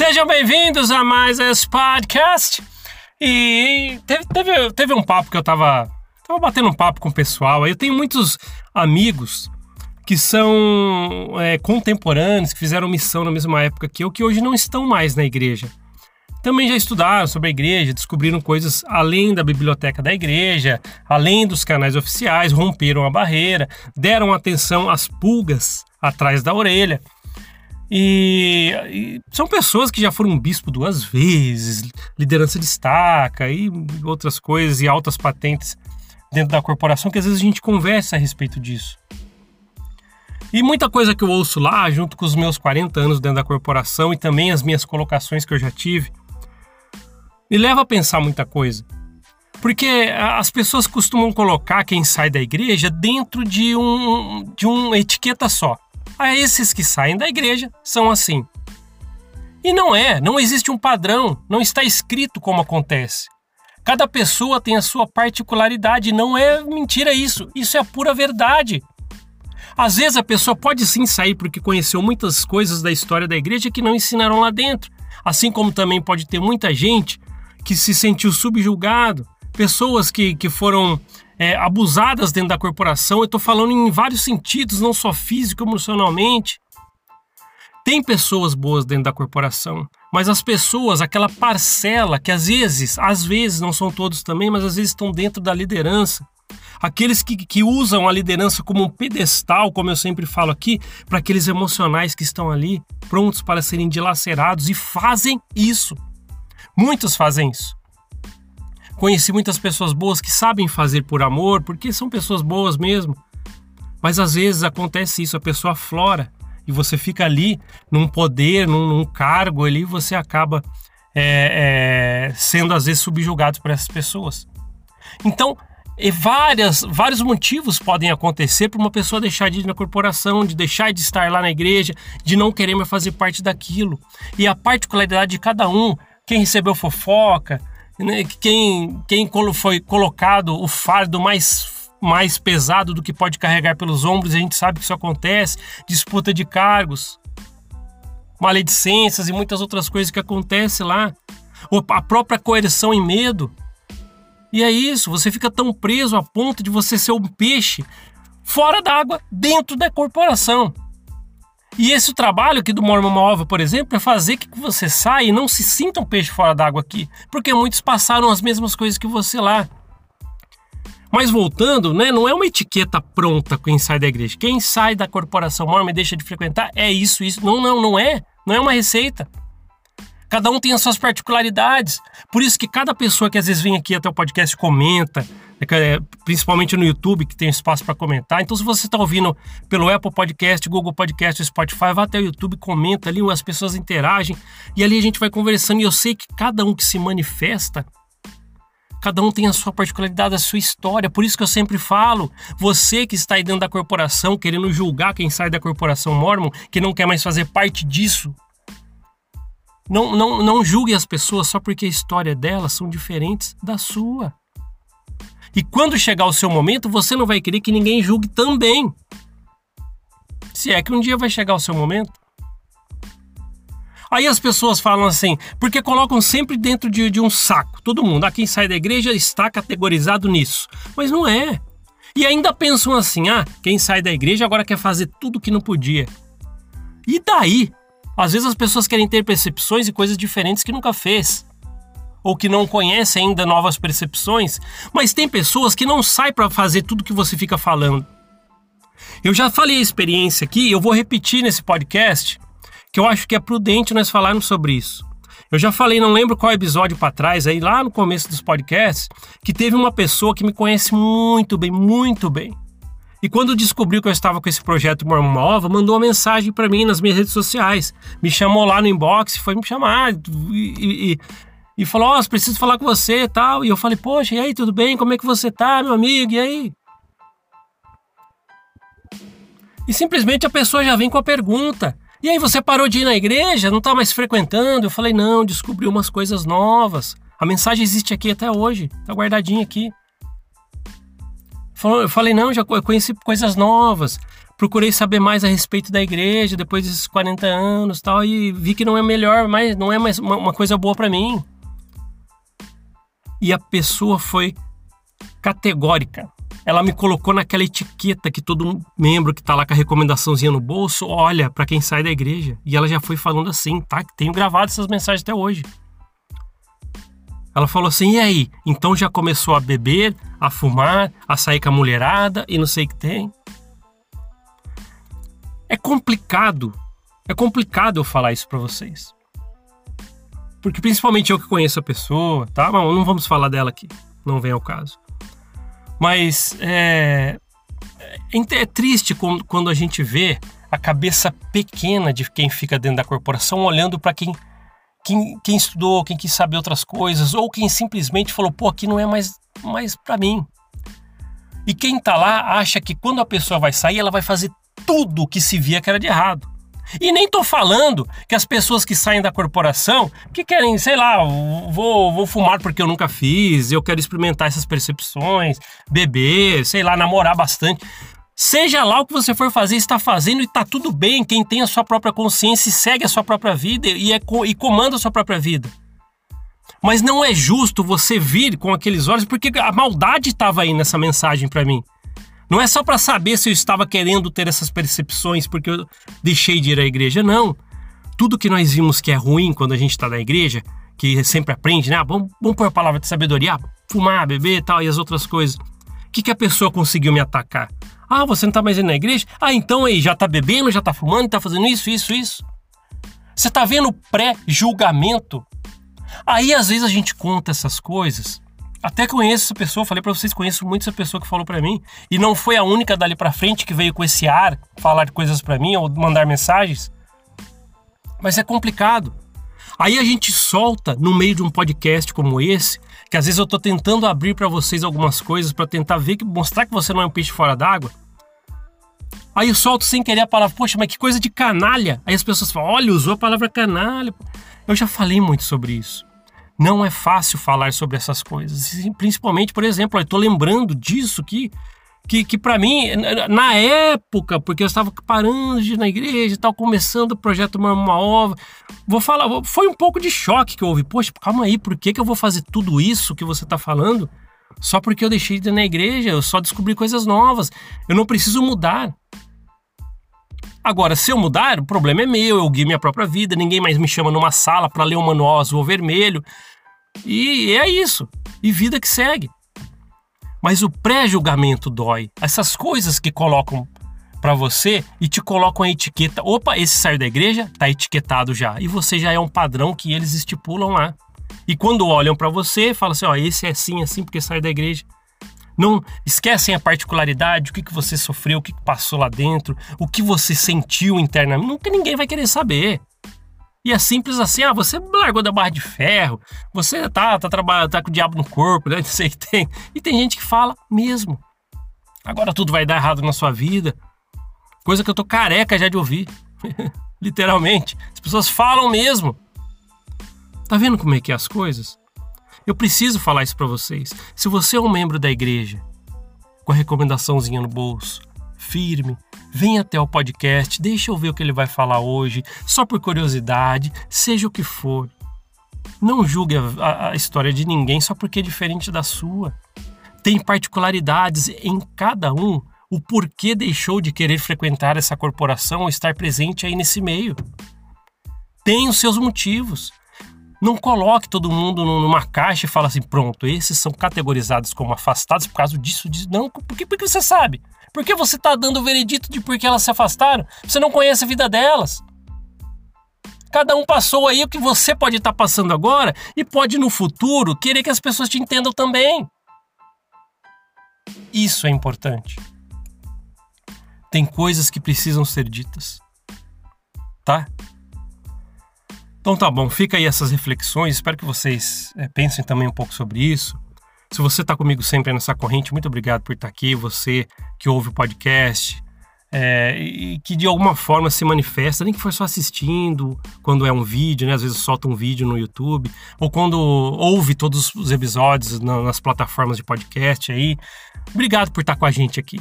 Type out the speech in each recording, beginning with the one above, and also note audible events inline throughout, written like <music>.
Sejam bem-vindos a mais esse podcast. E teve, teve, teve um papo que eu tava, tava batendo um papo com o pessoal. Eu tenho muitos amigos que são é, contemporâneos, que fizeram missão na mesma época que eu, que hoje não estão mais na igreja. Também já estudaram sobre a igreja, descobriram coisas além da biblioteca da igreja, além dos canais oficiais, romperam a barreira, deram atenção às pulgas atrás da orelha. E, e, são pessoas que já foram bispo duas vezes, liderança destaca e outras coisas e altas patentes dentro da corporação que às vezes a gente conversa a respeito disso. E muita coisa que eu ouço lá, junto com os meus 40 anos dentro da corporação e também as minhas colocações que eu já tive, me leva a pensar muita coisa. Porque as pessoas costumam colocar quem sai da igreja dentro de, um, de uma etiqueta só a esses que saem da igreja são assim. E não é, não existe um padrão, não está escrito como acontece. Cada pessoa tem a sua particularidade, não é mentira isso, isso é a pura verdade. Às vezes a pessoa pode sim sair porque conheceu muitas coisas da história da igreja que não ensinaram lá dentro, assim como também pode ter muita gente que se sentiu subjugado, pessoas que, que foram é, abusadas dentro da corporação. Eu estou falando em vários sentidos, não só físico, emocionalmente. Tem pessoas boas dentro da corporação, mas as pessoas, aquela parcela que às vezes, às vezes, não são todos também, mas às vezes estão dentro da liderança. Aqueles que, que usam a liderança como um pedestal, como eu sempre falo aqui, para aqueles emocionais que estão ali, prontos para serem dilacerados e fazem isso. Muitos fazem isso. Conheci muitas pessoas boas que sabem fazer por amor, porque são pessoas boas mesmo. Mas às vezes acontece isso, a pessoa flora e você fica ali num poder, num, num cargo ali, você acaba é, é, sendo às vezes subjugado por essas pessoas. Então, várias, vários motivos podem acontecer para uma pessoa deixar de ir na corporação, de deixar de estar lá na igreja, de não querer mais fazer parte daquilo. E a particularidade de cada um, quem recebeu fofoca, né, quem, quem foi colocado o fardo mais, mais pesado do que pode carregar pelos ombros, a gente sabe que isso acontece, disputa de cargos, maledicências e muitas outras coisas que acontecem lá, a própria coerção e medo. E é isso, você fica tão preso a ponto de você ser um peixe fora d'água, dentro da corporação. E esse trabalho aqui do Mormon Ova, por exemplo, é fazer que você saia e não se sinta um peixe fora d'água aqui, porque muitos passaram as mesmas coisas que você lá. Mas voltando, né, não é uma etiqueta pronta quem sai da igreja. Quem sai da corporação mormon e deixa de frequentar é isso, isso. Não, não, não é. Não é uma receita. Cada um tem as suas particularidades. Por isso que cada pessoa que às vezes vem aqui até o podcast comenta, é é, principalmente no YouTube, que tem espaço para comentar. Então, se você está ouvindo pelo Apple Podcast, Google Podcast, Spotify, vá até o YouTube, comenta ali, as pessoas interagem e ali a gente vai conversando. E eu sei que cada um que se manifesta, cada um tem a sua particularidade, a sua história. Por isso que eu sempre falo, você que está aí dentro da corporação, querendo julgar quem sai da corporação Mormon, que não quer mais fazer parte disso, não, não, não julgue as pessoas só porque a história delas são diferentes da sua. E quando chegar o seu momento, você não vai querer que ninguém julgue também. Se é que um dia vai chegar o seu momento. Aí as pessoas falam assim, porque colocam sempre dentro de, de um saco. Todo mundo, ah, quem sai da igreja está categorizado nisso. Mas não é. E ainda pensam assim, ah, quem sai da igreja agora quer fazer tudo que não podia. E daí? Às vezes as pessoas querem ter percepções e coisas diferentes que nunca fez ou que não conhece ainda novas percepções, mas tem pessoas que não saem para fazer tudo que você fica falando. Eu já falei a experiência aqui, eu vou repetir nesse podcast, que eu acho que é prudente nós falarmos sobre isso. Eu já falei, não lembro qual episódio para trás, aí lá no começo dos podcasts, que teve uma pessoa que me conhece muito bem, muito bem. E quando descobriu que eu estava com esse projeto Mormon Nova, mandou uma mensagem para mim nas minhas redes sociais. Me chamou lá no inbox, foi me chamar e, e, e falou: Ó, oh, preciso falar com você e tal. E eu falei: Poxa, e aí, tudo bem? Como é que você tá, meu amigo? E aí? E simplesmente a pessoa já vem com a pergunta: E aí, você parou de ir na igreja? Não tá mais frequentando? Eu falei: Não, descobri umas coisas novas. A mensagem existe aqui até hoje, tá guardadinha aqui. Eu falei: Não, já conheci coisas novas. procurei saber mais a respeito da igreja depois desses 40 anos tal, e vi que não é melhor, mas não é mais uma, uma coisa boa para mim. E a pessoa foi categórica. Ela me colocou naquela etiqueta que todo membro que tá lá com a recomendaçãozinha no bolso olha para quem sai da igreja. E ela já foi falando assim, tá? Tenho gravado essas mensagens até hoje. Ela falou assim: e aí? Então já começou a beber, a fumar, a sair com a mulherada e não sei o que tem. É complicado. É complicado eu falar isso para vocês. Porque principalmente eu que conheço a pessoa, tá? Mas não vamos falar dela aqui. Não vem ao caso. Mas é, é, é triste quando a gente vê a cabeça pequena de quem fica dentro da corporação olhando para quem quem, quem estudou, quem quis saber outras coisas, ou quem simplesmente falou, pô, aqui não é mais, mais para mim. E quem tá lá acha que quando a pessoa vai sair, ela vai fazer tudo que se via que era de errado. E nem tô falando que as pessoas que saem da corporação, que querem, sei lá, vou, vou fumar porque eu nunca fiz, eu quero experimentar essas percepções, beber, sei lá, namorar bastante. Seja lá o que você for fazer, está fazendo e está tudo bem. Quem tem a sua própria consciência e segue a sua própria vida e, é, e comanda a sua própria vida. Mas não é justo você vir com aqueles olhos, porque a maldade estava aí nessa mensagem para mim. Não é só para saber se eu estava querendo ter essas percepções porque eu deixei de ir à igreja, não. Tudo que nós vimos que é ruim quando a gente está na igreja, que sempre aprende, né? Ah, vamos, vamos pôr a palavra de sabedoria, ah, fumar, beber e tal, e as outras coisas. O que, que a pessoa conseguiu me atacar? Ah, você não tá mais indo na igreja? Ah, então aí, já tá bebendo, já tá fumando, tá fazendo isso, isso, isso. Você tá vendo pré-julgamento? Aí às vezes a gente conta essas coisas. Até conheço essa pessoa, falei para vocês, conheço muito essa pessoa que falou para mim e não foi a única dali para frente que veio com esse ar falar coisas para mim ou mandar mensagens. Mas é complicado. Aí a gente solta no meio de um podcast como esse que às vezes eu estou tentando abrir para vocês algumas coisas para tentar ver que mostrar que você não é um peixe fora d'água. Aí eu solto sem querer a palavra, poxa, mas que coisa de canalha. Aí as pessoas falam, olha, usou a palavra canalha. Eu já falei muito sobre isso. Não é fácil falar sobre essas coisas. Principalmente, por exemplo, eu estou lembrando disso que que, que para mim, na época, porque eu estava parando de ir na igreja e tal, começando o projeto Uma Ova, vou falar, foi um pouco de choque que houve. Poxa, calma aí, por que, que eu vou fazer tudo isso que você está falando? Só porque eu deixei de ir na igreja, eu só descobri coisas novas. Eu não preciso mudar. Agora, se eu mudar, o problema é meu, eu guio minha própria vida, ninguém mais me chama numa sala para ler o manual azul ou vermelho. E é isso. E vida que segue. Mas o pré-julgamento dói. Essas coisas que colocam para você e te colocam a etiqueta. Opa, esse saiu da igreja, tá etiquetado já. E você já é um padrão que eles estipulam lá. E quando olham para você, falam assim: ó, esse é assim, assim, porque saiu da igreja. Não esquecem a particularidade, o que, que você sofreu, o que, que passou lá dentro, o que você sentiu internamente. Nunca ninguém vai querer saber. E é simples assim, ah, você largou da barra de ferro, você tá, tá, trabalhando, tá com o diabo no corpo, né? <laughs> Não sei o que tem. E tem gente que fala mesmo. Agora tudo vai dar errado na sua vida. Coisa que eu tô careca já de ouvir. <laughs> Literalmente. As pessoas falam mesmo. Tá vendo como é que é as coisas? Eu preciso falar isso para vocês. Se você é um membro da igreja, com a recomendaçãozinha no bolso, firme, vem até o podcast, deixa eu ver o que ele vai falar hoje, só por curiosidade, seja o que for. Não julgue a, a, história de ninguém só porque é diferente da sua. Tem particularidades em cada um, o porquê deixou de querer frequentar essa corporação ou estar presente aí nesse meio. Tem os seus motivos. Não coloque todo mundo numa caixa e fala assim, pronto, esses são categorizados como afastados por causa disso, disso. Não, porque, porque você sabe. Por que você está dando o veredito de por que elas se afastaram? Você não conhece a vida delas. Cada um passou aí o que você pode estar tá passando agora e pode no futuro querer que as pessoas te entendam também. Isso é importante. Tem coisas que precisam ser ditas. Tá? Então tá bom, fica aí essas reflexões. Espero que vocês é, pensem também um pouco sobre isso. Se você está comigo sempre nessa corrente, muito obrigado por estar tá aqui. Você que ouve o podcast é, e que de alguma forma se manifesta, nem que for só assistindo, quando é um vídeo, né? Às vezes solta um vídeo no YouTube, ou quando ouve todos os episódios nas plataformas de podcast aí. Obrigado por estar tá com a gente aqui.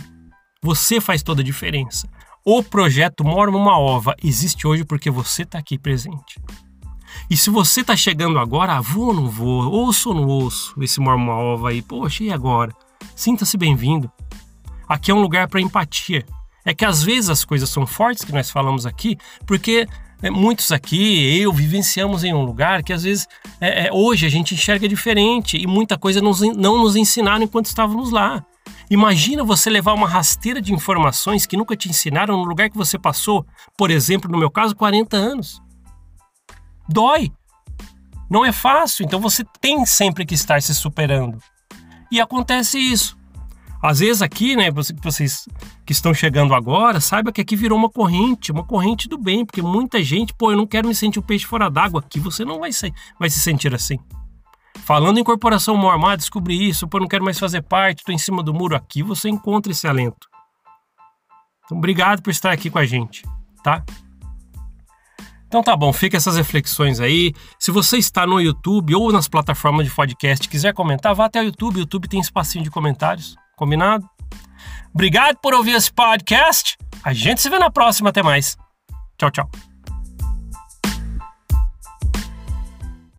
Você faz toda a diferença. O projeto Mormon Uma Ova existe hoje porque você está aqui presente. E se você está chegando agora, ah, vou ou não vou, ouço ou não ouço esse Mormon Ova aí, poxa, e agora? Sinta-se bem-vindo. Aqui é um lugar para empatia. É que às vezes as coisas são fortes que nós falamos aqui, porque é, muitos aqui, eu, vivenciamos em um lugar que às vezes é, é, hoje a gente enxerga diferente e muita coisa nos, não nos ensinaram enquanto estávamos lá. Imagina você levar uma rasteira de informações que nunca te ensinaram no lugar que você passou, por exemplo, no meu caso, 40 anos. Dói. Não é fácil, então você tem sempre que estar se superando. E acontece isso. Às vezes aqui, né, vocês que estão chegando agora, saiba que aqui virou uma corrente, uma corrente do bem, porque muita gente, pô, eu não quero me sentir um peixe fora d'água. Aqui você não vai, ser, vai se sentir assim. Falando em corporação mormada, descobri isso, pô, não quero mais fazer parte, estou em cima do muro. Aqui você encontra esse alento. Então, obrigado por estar aqui com a gente, tá? Então tá bom, fica essas reflexões aí. Se você está no YouTube ou nas plataformas de podcast quiser comentar, vá até o YouTube. O YouTube tem espacinho de comentários. Combinado? Obrigado por ouvir esse podcast. A gente se vê na próxima. Até mais. Tchau, tchau.